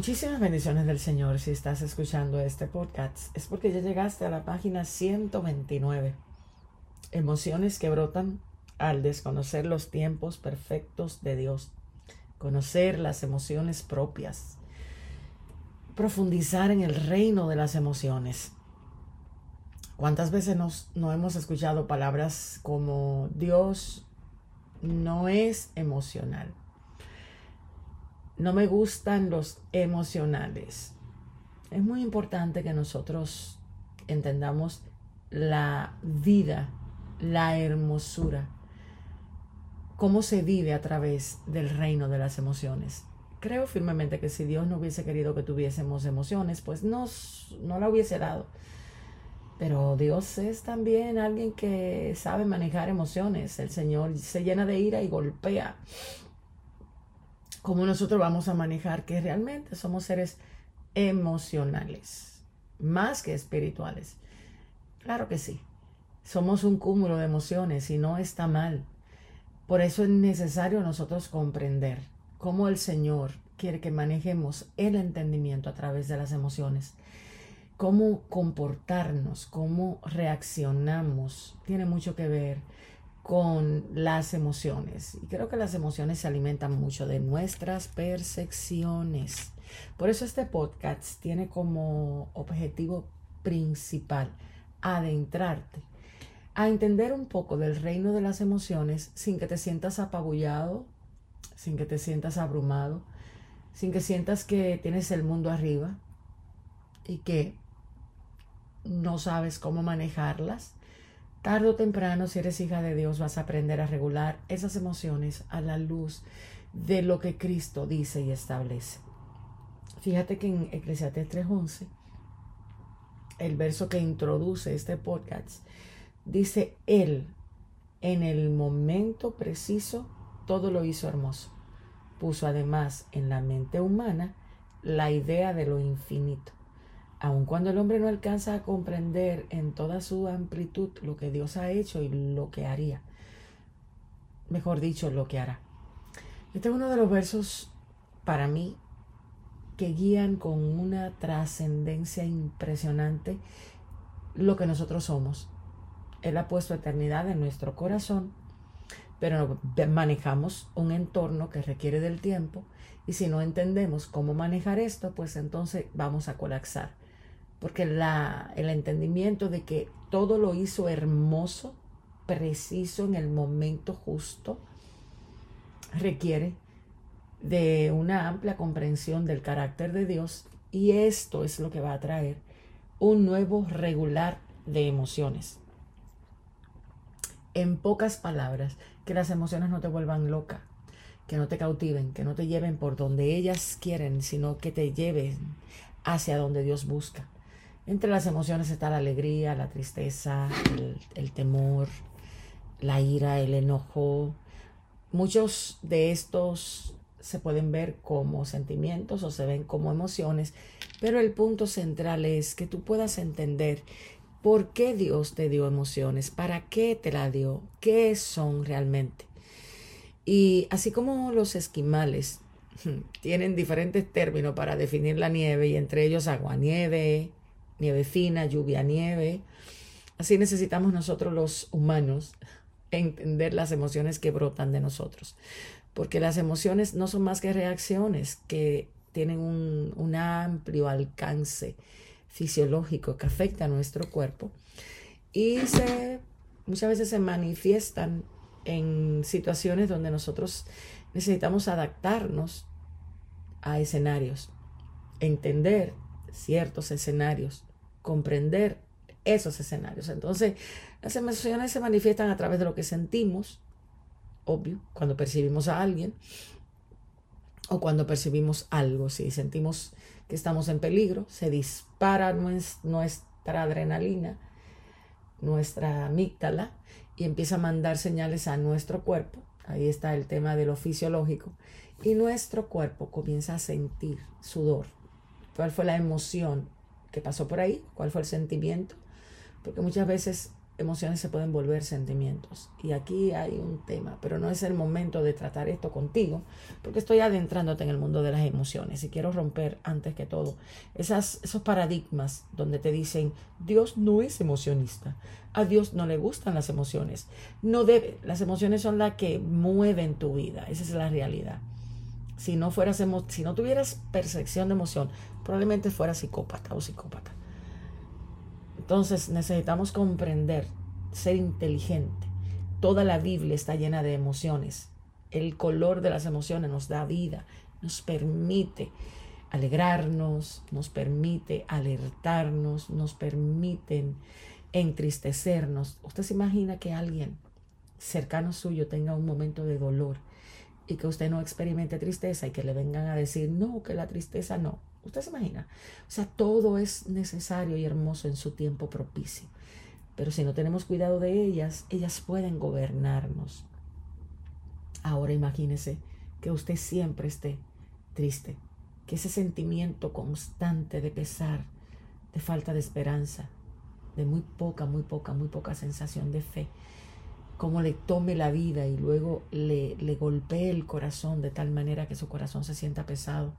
Muchísimas bendiciones del Señor si estás escuchando este podcast. Es porque ya llegaste a la página 129. Emociones que brotan al desconocer los tiempos perfectos de Dios. Conocer las emociones propias. Profundizar en el reino de las emociones. ¿Cuántas veces nos, no hemos escuchado palabras como Dios no es emocional? No me gustan los emocionales. Es muy importante que nosotros entendamos la vida, la hermosura, cómo se vive a través del reino de las emociones. Creo firmemente que si Dios no hubiese querido que tuviésemos emociones, pues no la hubiese dado. Pero Dios es también alguien que sabe manejar emociones. El Señor se llena de ira y golpea cómo nosotros vamos a manejar que realmente somos seres emocionales, más que espirituales. Claro que sí, somos un cúmulo de emociones y no está mal. Por eso es necesario nosotros comprender cómo el Señor quiere que manejemos el entendimiento a través de las emociones. Cómo comportarnos, cómo reaccionamos, tiene mucho que ver con las emociones. Y creo que las emociones se alimentan mucho de nuestras percepciones. Por eso este podcast tiene como objetivo principal adentrarte a entender un poco del reino de las emociones sin que te sientas apabullado, sin que te sientas abrumado, sin que sientas que tienes el mundo arriba y que no sabes cómo manejarlas Tarde o temprano, si eres hija de Dios, vas a aprender a regular esas emociones a la luz de lo que Cristo dice y establece. Fíjate que en Eclesiastes 3:11, el verso que introduce este podcast, dice, Él en el momento preciso todo lo hizo hermoso. Puso además en la mente humana la idea de lo infinito aun cuando el hombre no alcanza a comprender en toda su amplitud lo que Dios ha hecho y lo que haría, mejor dicho, lo que hará. Este es uno de los versos para mí que guían con una trascendencia impresionante lo que nosotros somos. Él ha puesto eternidad en nuestro corazón, pero manejamos un entorno que requiere del tiempo y si no entendemos cómo manejar esto, pues entonces vamos a colapsar porque la, el entendimiento de que todo lo hizo hermoso, preciso en el momento justo, requiere de una amplia comprensión del carácter de Dios y esto es lo que va a traer un nuevo regular de emociones. En pocas palabras, que las emociones no te vuelvan loca, que no te cautiven, que no te lleven por donde ellas quieren, sino que te lleven hacia donde Dios busca. Entre las emociones está la alegría, la tristeza, el, temor, la ira, el enojo. Muchos de estos se pueden ver como sentimientos o se ven como emociones, pero el punto central es que tú puedas entender por qué Dios te dio emociones, para qué te la dio, qué son realmente. Y así como los esquimales tienen diferentes términos para definir la nieve y entre ellos agua-nieve, nieve fina, lluvia, nieve. Así necesitamos nosotros los humanos entender las emociones que brotan de nosotros, porque las emociones no son más que reacciones que tienen un, amplio alcance fisiológico que afecta a nuestro cuerpo y se, muchas veces se manifiestan en situaciones donde nosotros necesitamos adaptarnos a escenarios, entender ciertos escenarios comprender esos escenarios. Entonces, las emociones se manifiestan a través de lo que sentimos, obvio, cuando percibimos a alguien o cuando percibimos algo. Si sentimos que estamos en peligro, se dispara nuestra adrenalina, nuestra amígdala y empieza a mandar señales a nuestro cuerpo. Ahí está el tema de lo fisiológico. Y nuestro cuerpo comienza a sentir sudor. ¿Cuál fue la emoción qué pasó por ahí, cuál fue el sentimiento, porque muchas veces emociones se pueden volver sentimientos. Y aquí hay un tema, pero no es el momento de tratar esto contigo, porque estoy adentrándote en el mundo de las emociones y quiero romper antes que todo esas, esos paradigmas donde te dicen, Dios no es emocionista, a Dios no le gustan las emociones, no debe, las emociones son las que mueven tu vida, esa es la realidad. Si no, fueras si no tuvieras percepción de emoción, probablemente fueras psicópata o psicópata. Entonces necesitamos comprender, ser inteligente. Toda la Biblia está llena de emociones. El color de las emociones nos da vida, nos permite alegrarnos, nos permite alertarnos, nos permiten entristecernos. Usted se imagina que alguien cercano suyo tenga un momento de dolor y que usted no experimente tristeza y que le vengan a decir, no, que la tristeza no. Usted se imagina. O sea, todo es necesario y hermoso en su tiempo propicio. Pero si no tenemos cuidado de ellas, ellas pueden gobernarnos. Ahora imagínese que usted siempre esté triste, que ese sentimiento constante de pesar, de falta de esperanza, de muy poca, muy poca, muy poca sensación de fe, como le tome la vida y luego le, le golpee el corazón de tal manera que su corazón se sienta pesado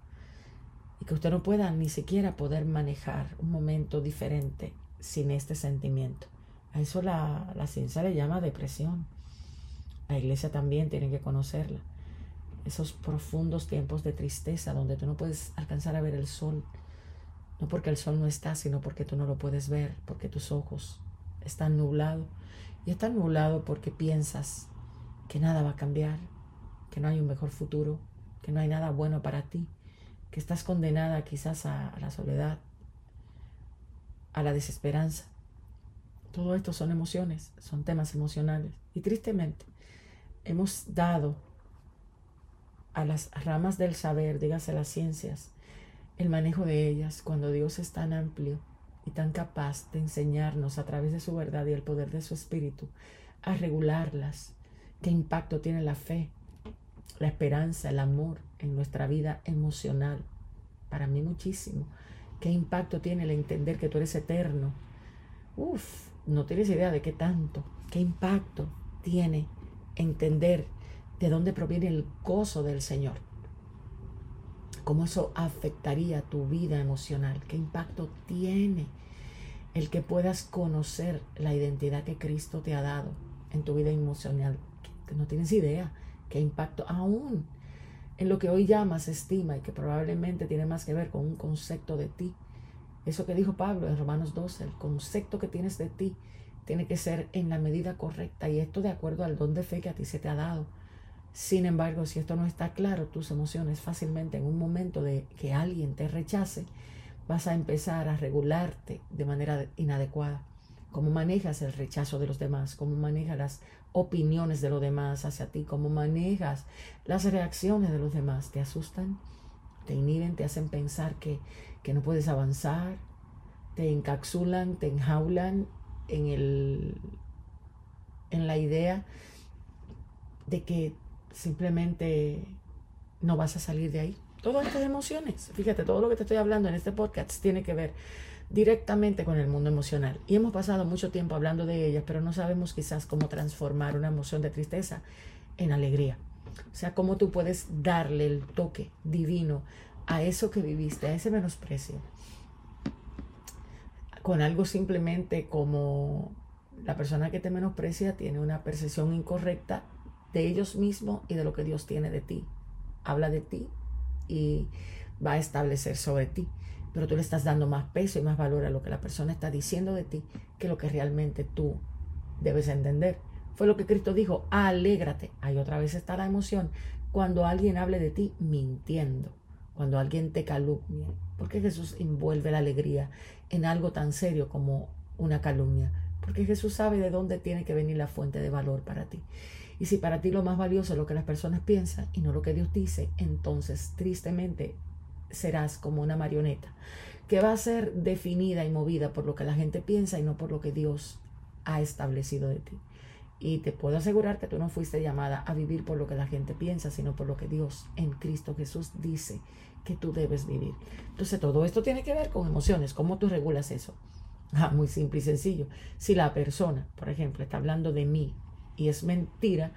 y que usted no pueda ni siquiera poder manejar un momento diferente sin este sentimiento. A eso la, la ciencia le llama depresión. La iglesia también tiene que conocerla. Esos profundos tiempos de tristeza donde tú no puedes alcanzar a ver el sol. No porque el sol no está, sino porque tú no lo puedes ver, porque tus ojos están nublados. Y están nublados porque piensas que nada va a cambiar, que no hay un mejor futuro, que no hay nada bueno para ti que estás condenada quizás a, la soledad, a la desesperanza. Todo esto son emociones, son temas emocionales. Y tristemente hemos dado a las ramas del saber, dígase las ciencias, el manejo de ellas cuando Dios es tan amplio y tan capaz de enseñarnos a través de su verdad y el poder de su espíritu a regularlas. ¿Qué impacto tiene la fe, la esperanza, el amor en nuestra vida emocional. Para mí muchísimo. ¿Qué impacto tiene el entender que tú eres eterno? Uf, no tienes idea de qué tanto. ¿Qué impacto tiene entender de dónde proviene el gozo del Señor? ¿Cómo eso afectaría tu vida emocional? ¿Qué impacto tiene el que puedas conocer la identidad que Cristo te ha dado en tu vida emocional? Que no tienes idea qué impacto aún en lo que hoy llamas estima y que probablemente tiene más que ver con un concepto de ti. Eso que dijo Pablo en Romanos 12, el concepto que tienes de ti tiene que ser en la medida correcta y esto de acuerdo al don de fe que a ti se te ha dado. Sin embargo, si esto no está claro, tus emociones fácilmente en un momento de que alguien te rechace, vas a empezar a regularte de manera inadecuada. Cómo manejas el rechazo de los demás, cómo manejas las opiniones de los demás hacia ti, cómo manejas las reacciones de los demás. ¿Te asustan? ¿Te inhiben? ¿Te hacen pensar que, que no puedes avanzar? ¿Te encapsulan? ¿Te enjaulan en, el, en la idea de que simplemente no vas a salir de ahí? Todas estas emociones, fíjate, todo lo que te estoy hablando en este podcast tiene que ver directamente con el mundo emocional. Y hemos pasado mucho tiempo hablando de ellas, pero no sabemos quizás cómo transformar una emoción de tristeza en alegría. O sea, cómo tú puedes darle el toque divino a eso que viviste, a ese menosprecio, con algo simplemente como la persona que te menosprecia tiene una percepción incorrecta de ellos mismos y de lo que Dios tiene de ti. Habla de ti y va a establecer sobre ti pero tú le estás dando más peso y más valor a lo que la persona está diciendo de ti que lo que realmente tú debes entender. Fue lo que Cristo dijo, alégrate. Ahí otra vez está la emoción. Cuando alguien hable de ti mintiendo, cuando alguien te calumnia. porque Jesús envuelve la alegría en algo tan serio como una calumnia? Porque Jesús sabe de dónde tiene que venir la fuente de valor para ti. Y si para ti lo más valioso es lo que las personas piensan y no lo que Dios dice, entonces tristemente serás como una marioneta que va a ser definida y movida por lo que la gente piensa y no por lo que Dios ha establecido de ti. Y te puedo asegurar que tú no fuiste llamada a vivir por lo que la gente piensa, sino por lo que Dios en Cristo Jesús dice que tú debes vivir. Entonces todo esto tiene que ver con emociones, cómo tú regulas eso. Ah, muy simple y sencillo. Si la persona, por ejemplo, está hablando de mí y es mentira,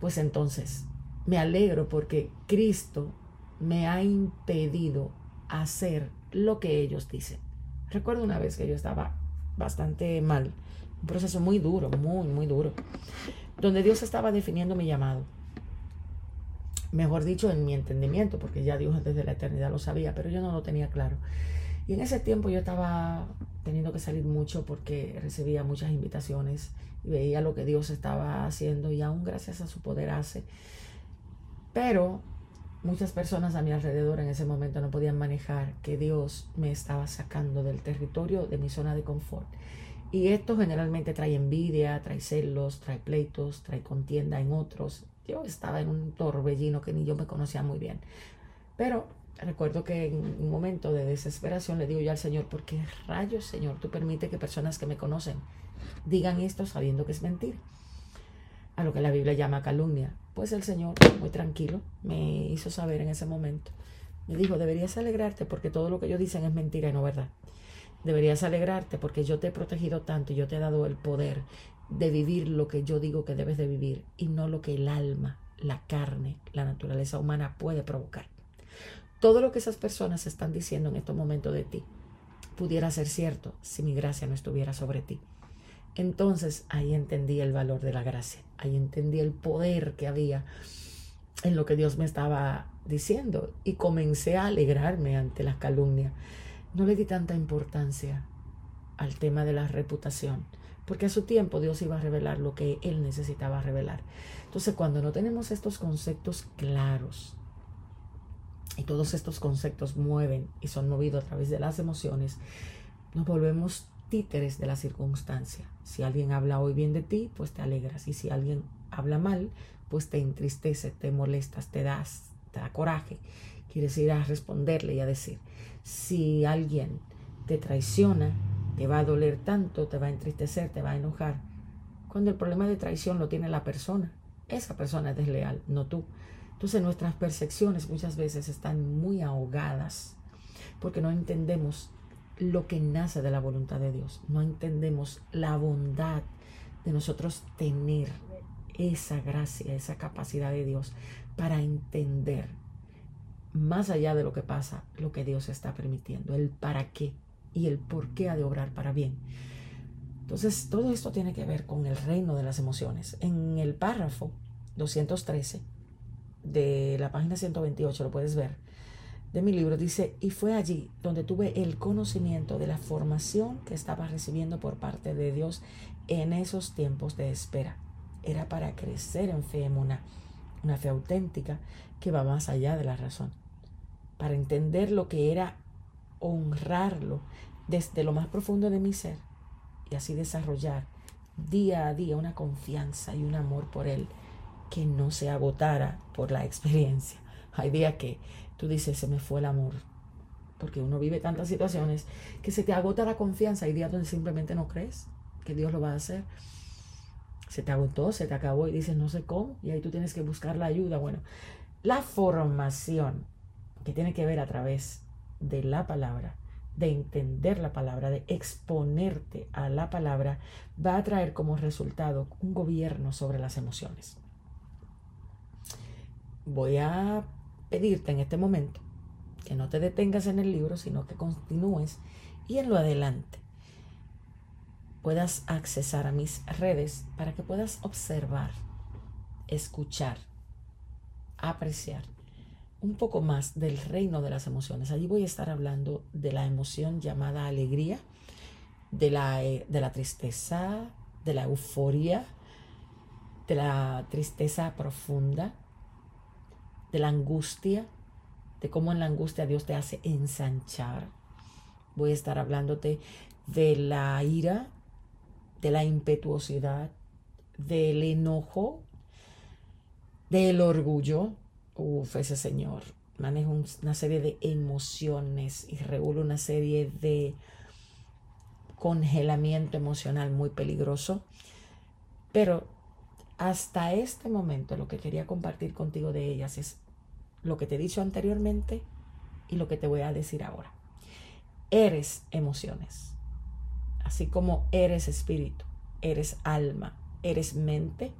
pues entonces me alegro porque Cristo me ha impedido hacer lo que ellos dicen. Recuerdo una vez que yo estaba bastante mal, un proceso muy duro, muy, muy duro, donde Dios estaba definiendo mi llamado. Mejor dicho, en mi entendimiento, porque ya Dios desde la eternidad lo sabía, pero yo no lo tenía claro. Y en ese tiempo yo estaba teniendo que salir mucho porque recibía muchas invitaciones veía lo que Dios estaba haciendo y aún gracias a su poder hace. Pero muchas personas a mi alrededor en ese momento no podían manejar que Dios me estaba sacando del territorio de mi zona de confort. Y esto generalmente trae envidia, trae celos, trae pleitos, trae contienda en otros. Yo estaba en un torbellino que ni yo me conocía muy bien. Pero recuerdo que en un momento de desesperación le digo yo al Señor, ¿por qué rayos, Señor, tú permites que personas que me conocen digan esto sabiendo que es mentira? A lo que la Biblia llama calumnia. Pues el Señor, muy tranquilo, me hizo saber en ese momento. Me dijo, deberías alegrarte porque todo lo que ellos dicen es mentira y no verdad. Deberías alegrarte porque yo te he protegido tanto y yo te he dado el poder de vivir lo que yo digo que debes de vivir y no lo que el alma, la carne, la naturaleza humana puede provocar. Todo lo que esas personas están diciendo en estos momentos de ti pudiera ser cierto si mi gracia no estuviera sobre ti. Entonces ahí entendí el valor de la gracia, ahí entendí el poder que había en lo que Dios me estaba diciendo y comencé a alegrarme ante las calumnias. No le di tanta importancia al tema de la reputación, porque a su tiempo Dios iba a revelar lo que Él necesitaba revelar. Entonces cuando no tenemos estos conceptos claros y todos estos conceptos mueven y son movidos a través de las emociones, nos volvemos títeres de la circunstancia. Si alguien habla hoy bien de ti, pues te alegras. Y si alguien habla mal, pues te entristece, te molestas, te das, te da coraje. Quieres ir a responderle y a decir, si alguien te traiciona, te va a doler tanto, te va a entristecer, te va a enojar. Cuando el problema de traición lo tiene la persona, esa persona es desleal, no tú. Entonces nuestras percepciones muchas veces están muy ahogadas porque no entendemos lo que nace de la voluntad de Dios. No entendemos la bondad de nosotros tener esa gracia, esa capacidad de Dios para entender más allá de lo que pasa, lo que Dios está permitiendo, el para qué y el por qué ha de obrar para bien. Entonces, todo esto tiene que ver con el reino de las emociones. En el párrafo 213 de la página 128, lo puedes ver, de mi libro, dice, y fue allí donde tuve el conocimiento de la formación que estaba recibiendo por parte de Dios en esos tiempos de espera. Era para crecer en fe en una, una fe auténtica que va más allá de la razón, para entender lo que era honrarlo desde lo más profundo de mi ser y así desarrollar día a día una confianza y un amor por Él que no se agotara por la experiencia. Hay días que tú dices, se me fue el amor. Porque uno vive tantas situaciones que se te agota la confianza. Hay días donde simplemente no crees que Dios lo va a hacer. Se te agotó, se te acabó y dices, no sé cómo. Y ahí tú tienes que buscar la ayuda. Bueno, la formación que tiene que ver a través de la palabra, de entender la palabra, de exponerte a la palabra, va a traer como resultado un gobierno sobre las emociones. Voy a pedirte en este momento que no te detengas en el libro, sino que continúes y en lo adelante puedas accesar a mis redes para que puedas observar, escuchar, apreciar un poco más del reino de las emociones. Allí voy a estar hablando de la emoción llamada alegría, de la, eh, de la tristeza, de la euforia, de la tristeza profunda, de la angustia, de cómo en la angustia Dios te hace ensanchar. Voy a estar hablándote de la ira, de la impetuosidad, del enojo, del orgullo. Uf, ese Señor maneja una serie de emociones y regula una serie de congelamiento emocional muy peligroso. Pero hasta este momento lo que quería compartir contigo de ellas es lo que te he dicho anteriormente y lo que te voy a decir ahora. Eres emociones. Así como eres espíritu, eres alma, eres mente,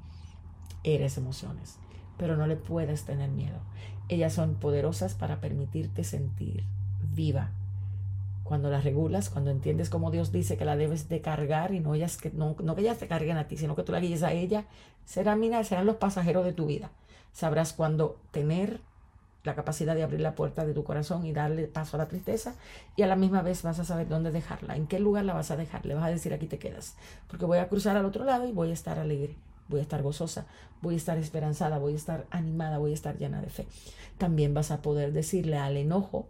eres emociones. Pero no le puedes tener miedo. Ellas son poderosas para permitirte sentir viva. Cuando las regulas, cuando entiendes cómo Dios dice que la debes de cargar y no, ellas que, no, que ellas te carguen a ti, sino que tú la guíes a ella, serán, serán los pasajeros de tu vida. Sabrás cuándo tener la capacidad de abrir la puerta de tu corazón y darle paso a la tristeza y a la misma vez vas a saber dónde dejarla, en qué lugar la vas a dejar, le vas a decir aquí te quedas, porque voy a cruzar al otro lado y voy a estar alegre, voy a estar gozosa, voy a estar esperanzada, voy a estar animada, voy a estar llena de fe. También vas a poder decirle al enojo,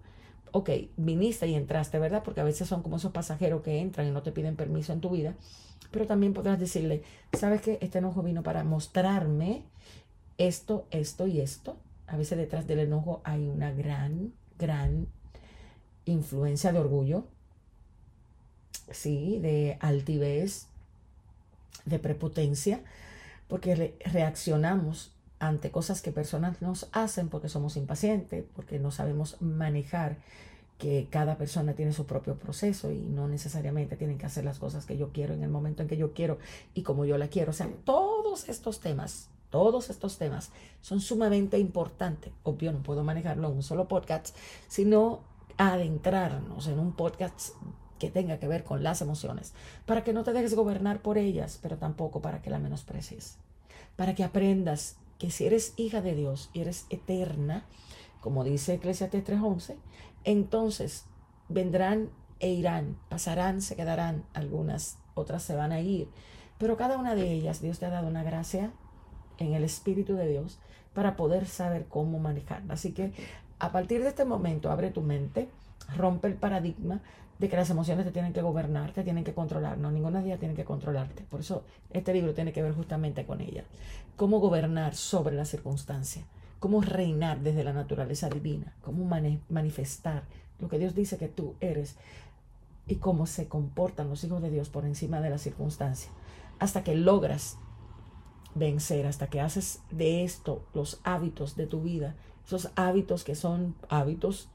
ok, viniste y entraste, ¿verdad? Porque a veces son como esos pasajeros que entran y no te piden permiso en tu vida, pero también podrás decirle, ¿sabes qué? Este enojo vino para mostrarme esto, esto y esto a veces detrás del enojo hay una gran, gran influencia de orgullo, sí, de altivez, de prepotencia, porque reaccionamos ante cosas que personas nos hacen porque somos impacientes, porque no sabemos manejar que cada persona tiene su propio proceso y no necesariamente tienen que hacer las cosas que yo quiero en el momento en que yo quiero y como yo la quiero. O sea, todos estos temas todos estos temas son sumamente importantes. Obvio, no puedo manejarlo en un solo podcast, sino adentrarnos en un podcast que tenga que ver con las emociones, para que no te dejes gobernar por ellas, pero tampoco para que la menosprecies, para que aprendas que si eres hija de Dios y eres eterna, como dice Eclesiastes 3:11, entonces vendrán e irán, pasarán, se quedarán, algunas, otras se van a ir, pero cada una de ellas Dios te ha dado una gracia en el Espíritu de Dios para poder saber cómo manejarla. Así que a partir de este momento abre tu mente, rompe el paradigma de que las emociones te tienen que gobernar, te tienen que controlar. No, ninguna de ellas tiene que controlarte. Por eso este libro tiene que ver justamente con ella. Cómo gobernar sobre la circunstancia, cómo reinar desde la naturaleza divina, cómo manifestar lo que Dios dice que tú eres y cómo se comportan los hijos de Dios por encima de la circunstancia, hasta que logras vencer, hasta que haces de esto los hábitos de tu vida, esos hábitos que son hábitos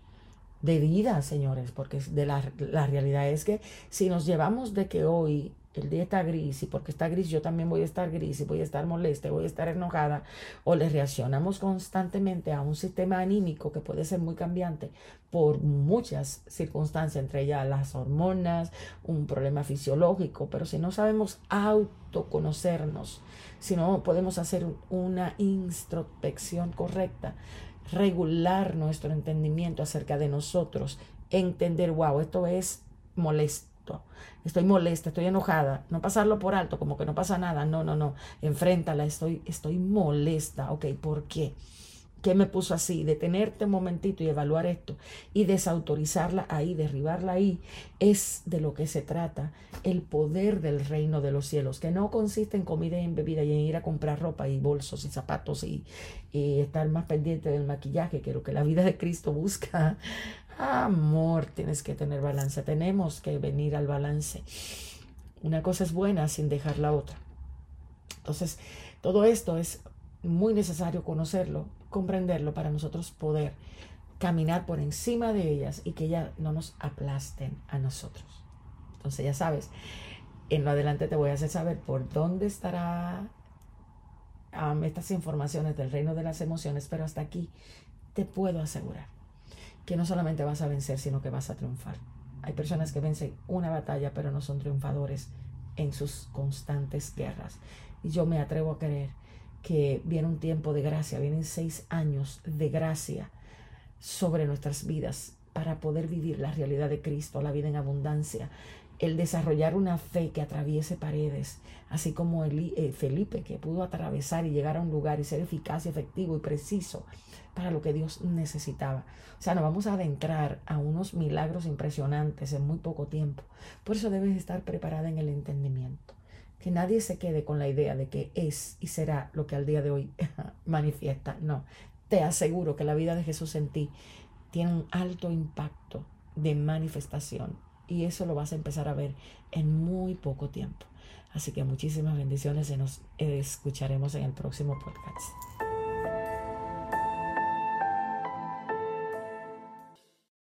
de vida, señores, porque de la, la realidad es que si nos llevamos de que hoy el día está gris y porque está gris yo también voy a estar gris y voy a estar molesta, voy a estar enojada o le reaccionamos constantemente a un sistema anímico que puede ser muy cambiante por muchas circunstancias, entre ellas las hormonas, un problema fisiológico, pero si no sabemos autoconocernos, si no podemos hacer una introspección correcta, regular nuestro entendimiento acerca de nosotros, entender, wow, esto es molesto estoy molesta, estoy enojada, no pasarlo por alto, como que no pasa nada, no, no, no, enfréntala, estoy, estoy molesta, ok, ¿por qué? ¿Qué me puso así? Detenerte un momentito y evaluar esto y desautorizarla ahí, derribarla ahí, es de lo que se trata el poder del reino de los cielos, que no consiste en comida y en bebida y en ir a comprar ropa y bolsos y zapatos y, y estar más pendiente del maquillaje, que lo que la vida de Cristo busca Amor, tienes que tener balance. Tenemos que venir al balance. Una cosa es buena sin dejar la otra. Entonces, todo esto es muy necesario conocerlo, comprenderlo para nosotros poder caminar por encima de ellas y que ellas no nos aplasten a nosotros. Entonces, ya sabes, en lo adelante te voy a hacer saber por dónde estará estas informaciones del reino de las emociones, pero hasta aquí te puedo asegurar que no solamente vas a vencer, sino que vas a triunfar. Hay personas que vencen una batalla, pero no son triunfadores en sus constantes guerras. Y yo me atrevo a creer que viene un tiempo de gracia, vienen seis años de gracia sobre nuestras vidas para poder vivir la realidad de Cristo, la vida en abundancia, el desarrollar una fe que atraviese paredes, así como el, eh, Felipe que pudo atravesar y llegar a un lugar y ser eficaz efectivo y preciso para lo que Dios necesitaba. O sea, nos vamos a adentrar a unos milagros impresionantes en muy poco tiempo. Por eso debes estar preparada en el entendimiento. Que nadie se quede con la idea de que es y será lo que al día de hoy manifiesta. No, te aseguro que la vida de Jesús en ti tiene un alto impacto de manifestación y eso lo vas a empezar a ver en muy poco tiempo. Así que muchísimas bendiciones y nos escucharemos en el próximo podcast.